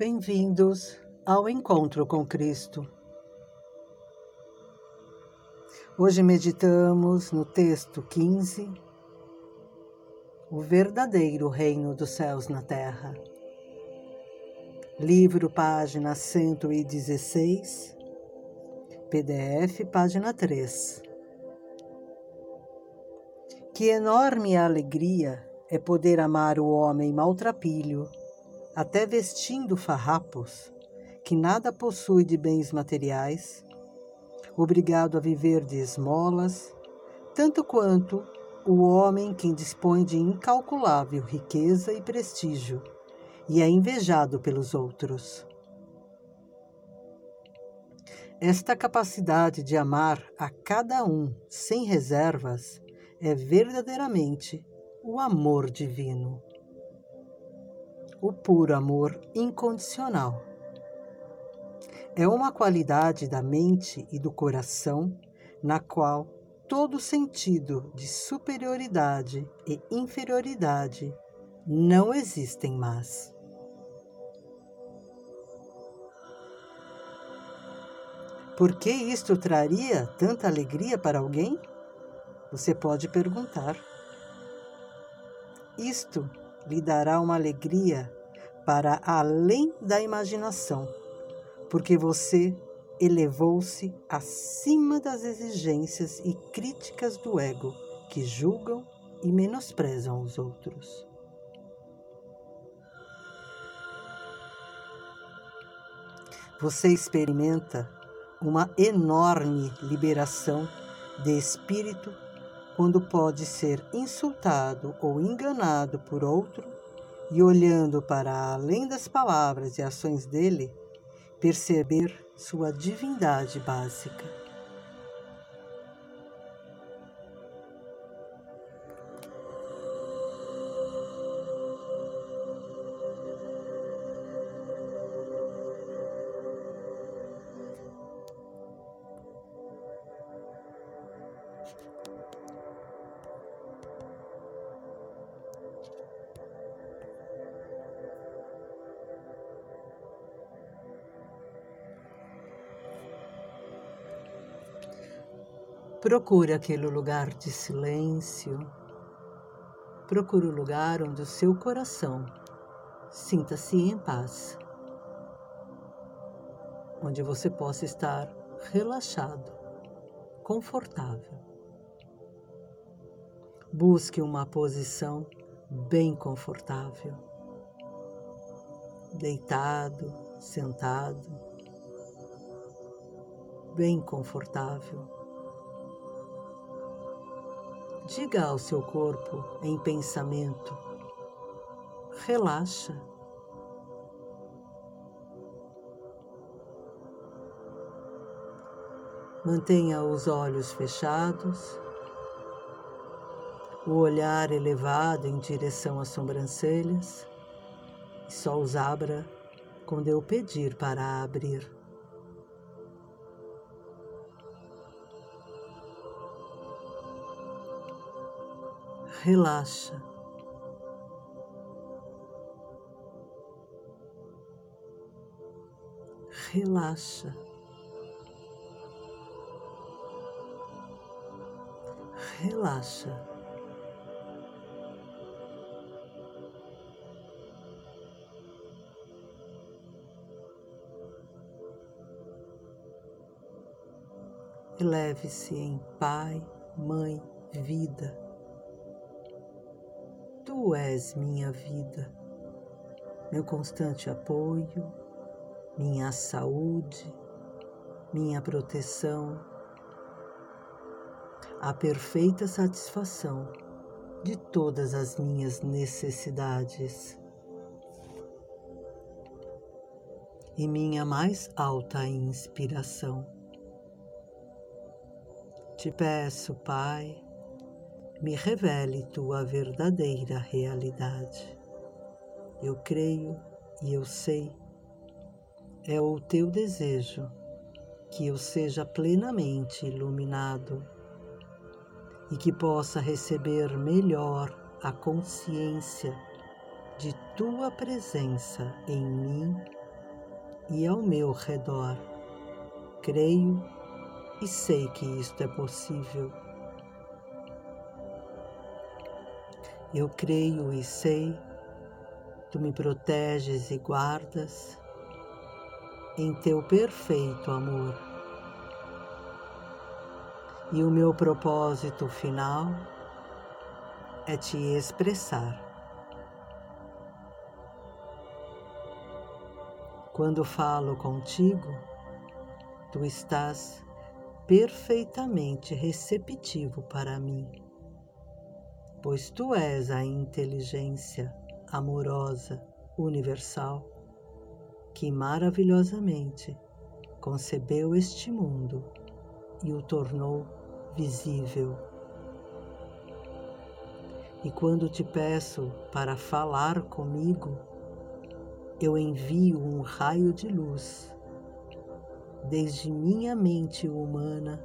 Bem-vindos ao Encontro com Cristo. Hoje meditamos no texto 15, O verdadeiro reino dos céus na terra. Livro, página 116, PDF, página 3. Que enorme alegria é poder amar o homem maltrapilho até vestindo farrapos, que nada possui de bens materiais, obrigado a viver de esmolas, tanto quanto o homem que dispõe de incalculável riqueza e prestígio e é invejado pelos outros. Esta capacidade de amar a cada um sem reservas é verdadeiramente o amor divino o puro amor incondicional. É uma qualidade da mente e do coração na qual todo sentido de superioridade e inferioridade não existem mais. Por que isto traria tanta alegria para alguém? Você pode perguntar. Isto lhe dará uma alegria para além da imaginação, porque você elevou-se acima das exigências e críticas do ego que julgam e menosprezam os outros. Você experimenta uma enorme liberação de espírito quando pode ser insultado ou enganado por outro e olhando para além das palavras e ações dele, perceber sua divindade básica. Procure aquele lugar de silêncio. Procure o lugar onde o seu coração sinta-se em paz. Onde você possa estar relaxado, confortável. Busque uma posição bem confortável. Deitado, sentado, bem confortável Diga ao seu corpo em pensamento: relaxa. Mantenha os olhos fechados, o olhar elevado em direção às sobrancelhas e só os abra quando eu pedir para abrir. Relaxa. Relaxa. Relaxa. Eleve-se em Pai, Mãe, Vida Tu és minha vida, meu constante apoio, minha saúde, minha proteção, a perfeita satisfação de todas as minhas necessidades. E minha mais alta inspiração. Te peço, Pai, me revele tua verdadeira realidade. Eu creio e eu sei, é o teu desejo que eu seja plenamente iluminado e que possa receber melhor a consciência de tua presença em mim e ao meu redor. Creio e sei que isto é possível. Eu creio e sei, tu me proteges e guardas em teu perfeito amor. E o meu propósito final é te expressar. Quando falo contigo, tu estás perfeitamente receptivo para mim, pois tu és a inteligência amorosa universal que maravilhosamente concebeu este mundo e o tornou visível. E quando te peço para falar comigo, eu envio um raio de luz, desde minha mente humana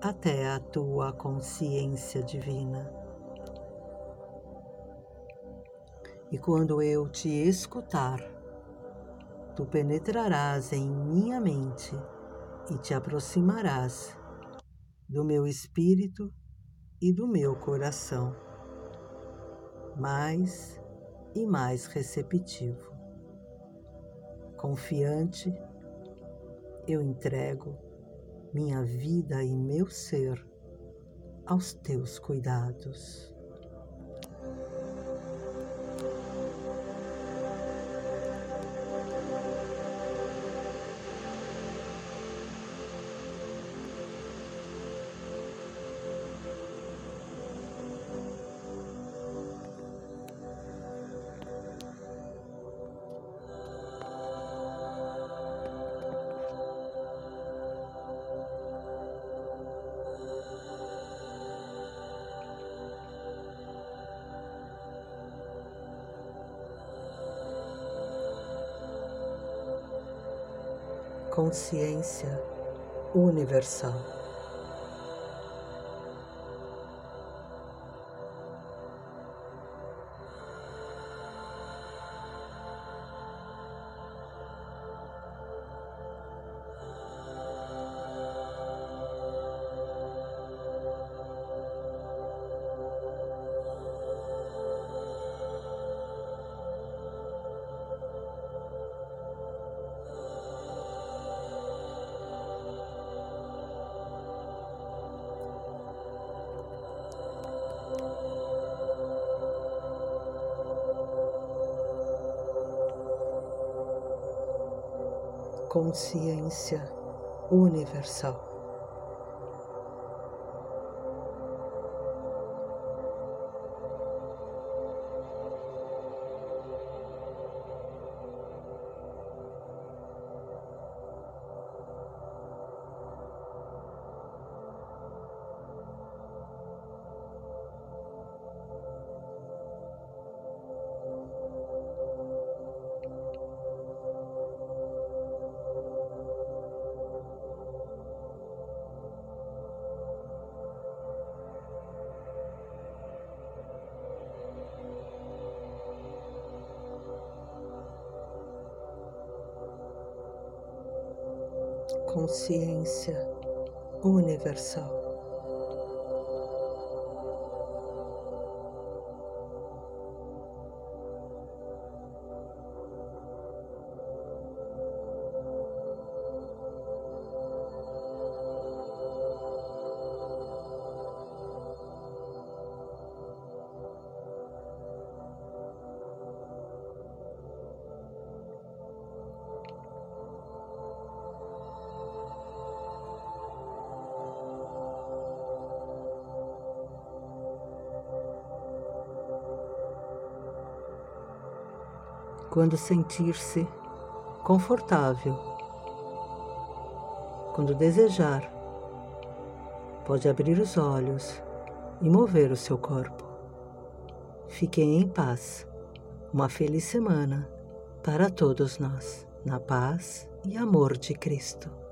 até a tua consciência divina. E quando eu te escutar, tu penetrarás em minha mente e te aproximarás do meu espírito e do meu coração, mais e mais receptivo. Confiante, eu entrego minha vida e meu ser aos teus cuidados. Consciência universal. Consciência universal. Consciência universal. Quando sentir-se confortável. Quando desejar, pode abrir os olhos e mover o seu corpo. Fiquem em paz. Uma feliz semana para todos nós, na paz e amor de Cristo.